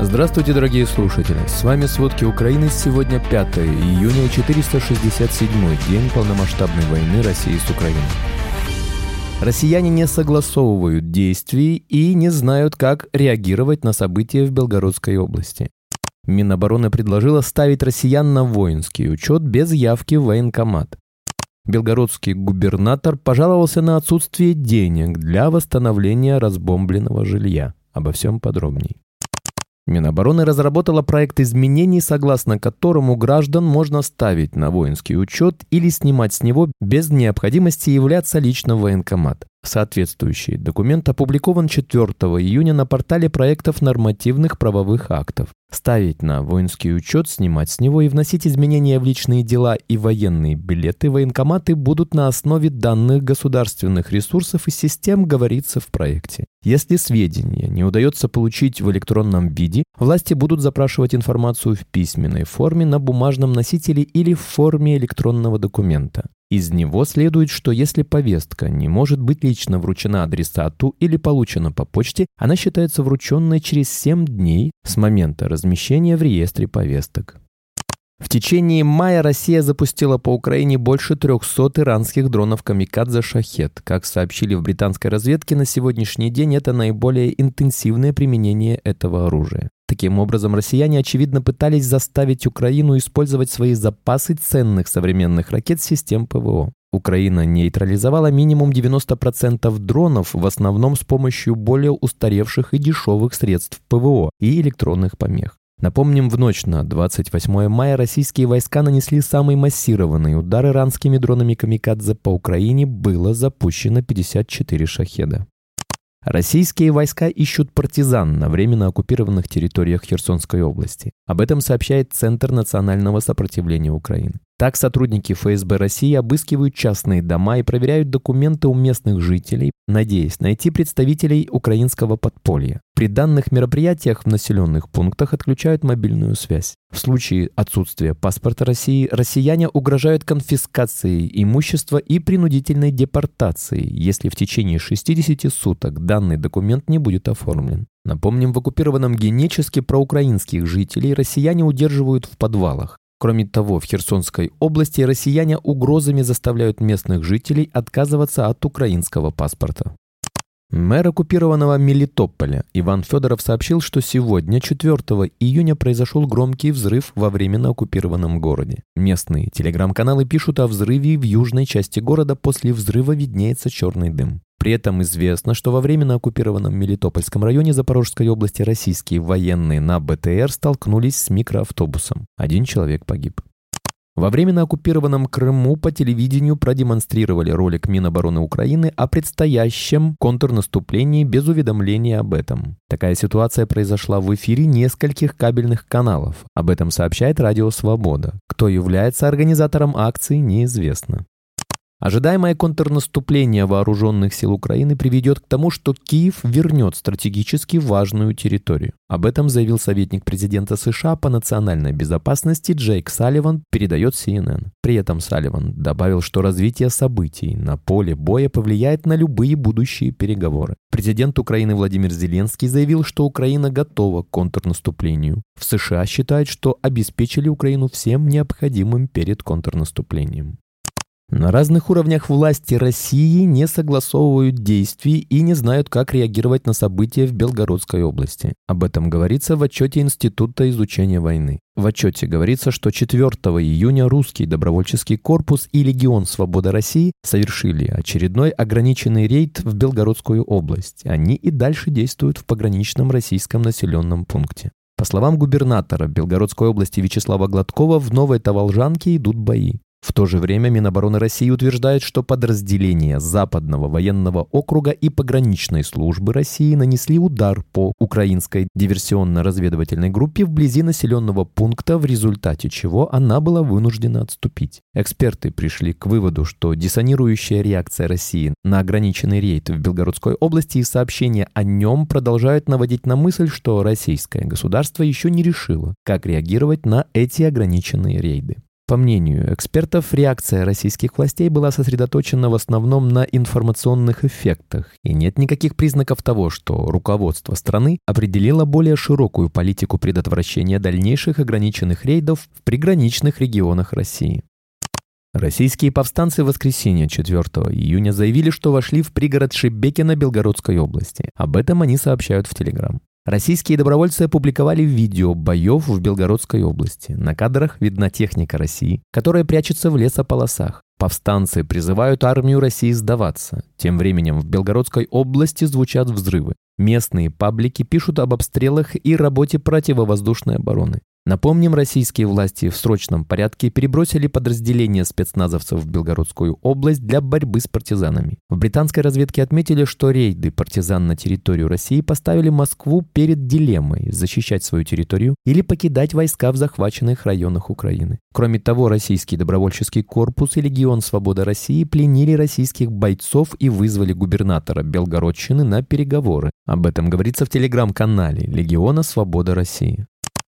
Здравствуйте, дорогие слушатели! С вами «Сводки Украины». Сегодня 5 июня, 467 день полномасштабной войны России с Украиной. Россияне не согласовывают действий и не знают, как реагировать на события в Белгородской области. Минобороны предложила ставить россиян на воинский учет без явки в военкомат. Белгородский губернатор пожаловался на отсутствие денег для восстановления разбомбленного жилья. Обо всем подробней. Минобороны разработала проект изменений, согласно которому граждан можно ставить на воинский учет или снимать с него без необходимости являться лично в военкомат. Соответствующий документ опубликован 4 июня на портале проектов нормативных правовых актов. Ставить на воинский учет, снимать с него и вносить изменения в личные дела и военные билеты военкоматы будут на основе данных государственных ресурсов и систем, говорится в проекте. Если сведения не удается получить в электронном виде, власти будут запрашивать информацию в письменной форме на бумажном носителе или в форме электронного документа. Из него следует, что если повестка не может быть лично вручена адресату или получена по почте, она считается врученной через 7 дней с момента размещения в реестре повесток. В течение мая Россия запустила по Украине больше 300 иранских дронов «Камикадзе Шахет». Как сообщили в британской разведке, на сегодняшний день это наиболее интенсивное применение этого оружия. Таким образом, россияне, очевидно, пытались заставить Украину использовать свои запасы ценных современных ракет систем ПВО. Украина нейтрализовала минимум 90% дронов, в основном с помощью более устаревших и дешевых средств ПВО и электронных помех. Напомним, в ночь на 28 мая российские войска нанесли самый массированный удар иранскими дронами «Камикадзе» по Украине, было запущено 54 «Шахеда». Российские войска ищут партизан на временно оккупированных территориях Херсонской области. Об этом сообщает Центр национального сопротивления Украины. Так сотрудники ФСБ России обыскивают частные дома и проверяют документы у местных жителей, надеясь найти представителей украинского подполья. При данных мероприятиях в населенных пунктах отключают мобильную связь. В случае отсутствия паспорта России россияне угрожают конфискацией имущества и принудительной депортацией, если в течение 60 суток данный документ не будет оформлен. Напомним, в оккупированном Генеческе проукраинских жителей россияне удерживают в подвалах. Кроме того, в Херсонской области россияне угрозами заставляют местных жителей отказываться от украинского паспорта. Мэр оккупированного Мелитополя Иван Федоров сообщил, что сегодня, 4 июня, произошел громкий взрыв во временно оккупированном городе. Местные телеграм-каналы пишут о взрыве в южной части города, после взрыва виднеется черный дым. При этом известно, что во временно оккупированном Мелитопольском районе Запорожской области российские военные на БТР столкнулись с микроавтобусом. Один человек погиб. Во временно оккупированном Крыму по телевидению продемонстрировали ролик Минобороны Украины о предстоящем контрнаступлении без уведомления об этом. Такая ситуация произошла в эфире нескольких кабельных каналов. Об этом сообщает Радио Свобода. Кто является организатором акции, неизвестно. Ожидаемое контрнаступление вооруженных сил Украины приведет к тому, что Киев вернет стратегически важную территорию. Об этом заявил советник президента США по национальной безопасности Джейк Салливан, передает CNN. При этом Салливан добавил, что развитие событий на поле боя повлияет на любые будущие переговоры. Президент Украины Владимир Зеленский заявил, что Украина готова к контрнаступлению. В США считают, что обеспечили Украину всем необходимым перед контрнаступлением. На разных уровнях власти России не согласовывают действий и не знают, как реагировать на события в Белгородской области. Об этом говорится в отчете Института изучения войны. В отчете говорится, что 4 июня русский добровольческий корпус и Легион Свобода России совершили очередной ограниченный рейд в Белгородскую область. Они и дальше действуют в пограничном российском населенном пункте. По словам губернатора Белгородской области Вячеслава Гладкова, в Новой Таволжанке идут бои. В то же время Минобороны России утверждает, что подразделения Западного военного округа и пограничной службы России нанесли удар по украинской диверсионно-разведывательной группе вблизи населенного пункта, в результате чего она была вынуждена отступить. Эксперты пришли к выводу, что диссонирующая реакция России на ограниченный рейд в Белгородской области и сообщения о нем продолжают наводить на мысль, что российское государство еще не решило, как реагировать на эти ограниченные рейды. По мнению экспертов, реакция российских властей была сосредоточена в основном на информационных эффектах, и нет никаких признаков того, что руководство страны определило более широкую политику предотвращения дальнейших ограниченных рейдов в приграничных регионах России. Российские повстанцы в воскресенье 4 июня заявили, что вошли в пригород Шебекино Белгородской области. Об этом они сообщают в Телеграм. Российские добровольцы опубликовали видео боев в Белгородской области. На кадрах видна техника России, которая прячется в лесополосах. Повстанцы призывают армию России сдаваться. Тем временем в Белгородской области звучат взрывы. Местные паблики пишут об обстрелах и работе противовоздушной обороны. Напомним, российские власти в срочном порядке перебросили подразделения спецназовцев в Белгородскую область для борьбы с партизанами. В британской разведке отметили, что рейды партизан на территорию России поставили Москву перед дилеммой – защищать свою территорию или покидать войска в захваченных районах Украины. Кроме того, российский добровольческий корпус и Легион Свобода России пленили российских бойцов и вызвали губернатора Белгородчины на переговоры. Об этом говорится в телеграм-канале Легиона Свобода России.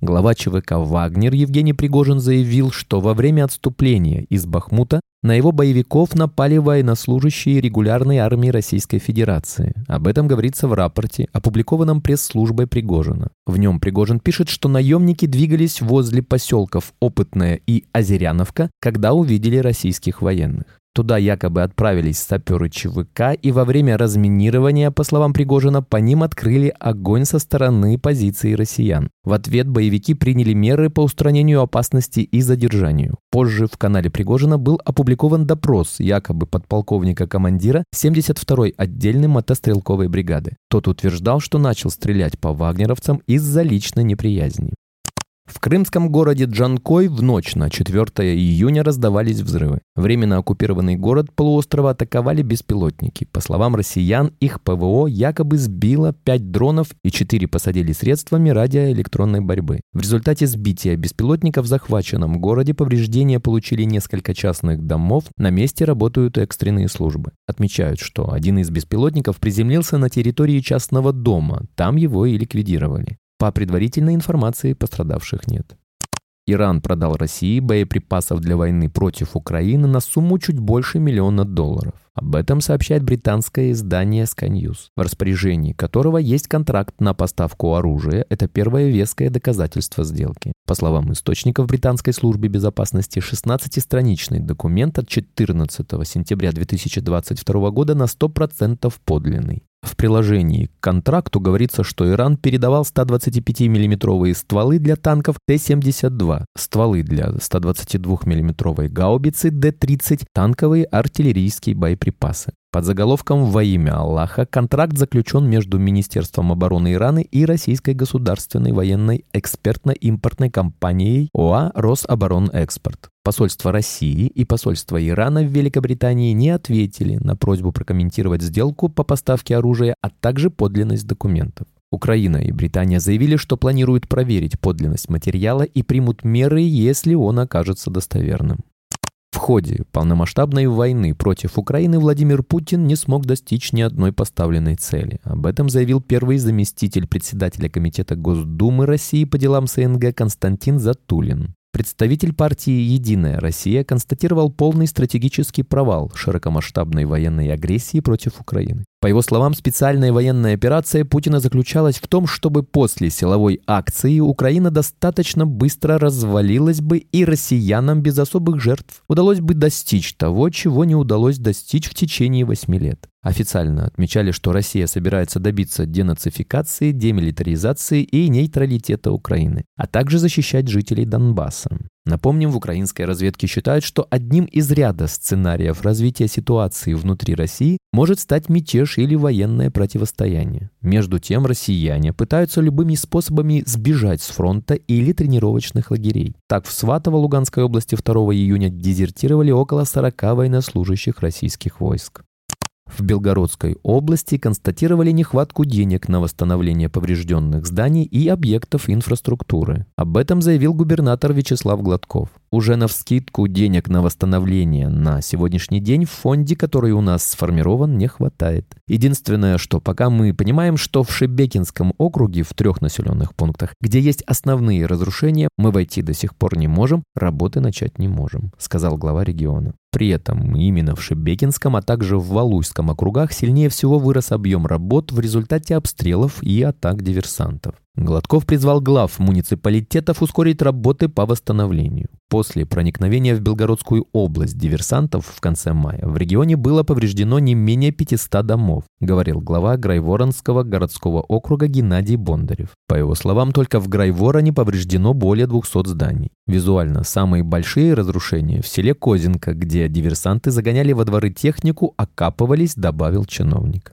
Глава ЧВК «Вагнер» Евгений Пригожин заявил, что во время отступления из Бахмута на его боевиков напали военнослужащие регулярной армии Российской Федерации. Об этом говорится в рапорте, опубликованном пресс-службой Пригожина. В нем Пригожин пишет, что наемники двигались возле поселков Опытная и Озеряновка, когда увидели российских военных. Туда якобы отправились саперы ЧВК, и во время разминирования, по словам Пригожина, по ним открыли огонь со стороны позиции россиян. В ответ боевики приняли меры по устранению опасности и задержанию. Позже в канале Пригожина был опубликован допрос якобы подполковника-командира 72-й отдельной мотострелковой бригады. Тот утверждал, что начал стрелять по вагнеровцам из-за личной неприязни. В крымском городе Джанкой в ночь на 4 июня раздавались взрывы. Временно оккупированный город полуострова атаковали беспилотники. По словам россиян, их ПВО якобы сбило 5 дронов и 4 посадили средствами радиоэлектронной борьбы. В результате сбития беспилотников в захваченном городе повреждения получили несколько частных домов, на месте работают экстренные службы. Отмечают, что один из беспилотников приземлился на территории частного дома, там его и ликвидировали. По предварительной информации пострадавших нет. Иран продал России боеприпасов для войны против Украины на сумму чуть больше миллиона долларов. Об этом сообщает британское издание Sky News, в распоряжении которого есть контракт на поставку оружия. Это первое веское доказательство сделки. По словам источников британской службы безопасности, 16-страничный документ от 14 сентября 2022 года на 100% подлинный. В приложении к контракту говорится, что Иран передавал 125 миллиметровые стволы для танков Т-72, стволы для 122 миллиметровой гаубицы Д-30, танковые артиллерийские боеприпасы. Под заголовком «Во имя Аллаха» контракт заключен между Министерством обороны Ирана и Российской государственной военной экспертно-импортной компанией ОА «Рособоронэкспорт». Посольство России и посольство Ирана в Великобритании не ответили на просьбу прокомментировать сделку по поставке оружия, а также подлинность документов. Украина и Британия заявили, что планируют проверить подлинность материала и примут меры, если он окажется достоверным. В ходе полномасштабной войны против Украины Владимир Путин не смог достичь ни одной поставленной цели. Об этом заявил первый заместитель председателя Комитета Госдумы России по делам СНГ Константин Затулин. Представитель партии «Единая Россия» констатировал полный стратегический провал широкомасштабной военной агрессии против Украины. По его словам, специальная военная операция Путина заключалась в том, чтобы после силовой акции Украина достаточно быстро развалилась бы и россиянам без особых жертв удалось бы достичь того, чего не удалось достичь в течение восьми лет. Официально отмечали, что Россия собирается добиться денацификации, демилитаризации и нейтралитета Украины, а также защищать жителей Донбасса. Напомним, в украинской разведке считают, что одним из ряда сценариев развития ситуации внутри России может стать мятеж или военное противостояние. Между тем, россияне пытаются любыми способами сбежать с фронта или тренировочных лагерей. Так, в Сватово Луганской области 2 июня дезертировали около 40 военнослужащих российских войск. В Белгородской области констатировали нехватку денег на восстановление поврежденных зданий и объектов инфраструктуры. Об этом заявил губернатор Вячеслав Гладков. Уже на вскидку денег на восстановление на сегодняшний день в фонде, который у нас сформирован, не хватает. Единственное, что пока мы понимаем, что в Шебекинском округе в трех населенных пунктах, где есть основные разрушения, мы войти до сих пор не можем, работы начать не можем, сказал глава региона. При этом именно в Шебекинском, а также в Валуйском округах сильнее всего вырос объем работ в результате обстрелов и атак диверсантов. Гладков призвал глав муниципалитетов ускорить работы по восстановлению. После проникновения в Белгородскую область диверсантов в конце мая в регионе было повреждено не менее 500 домов, говорил глава Грайворонского городского округа Геннадий Бондарев. По его словам, только в Грайвороне повреждено более 200 зданий. Визуально самые большие разрушения в селе Козинка, где диверсанты загоняли во дворы технику, окапывались, добавил чиновник.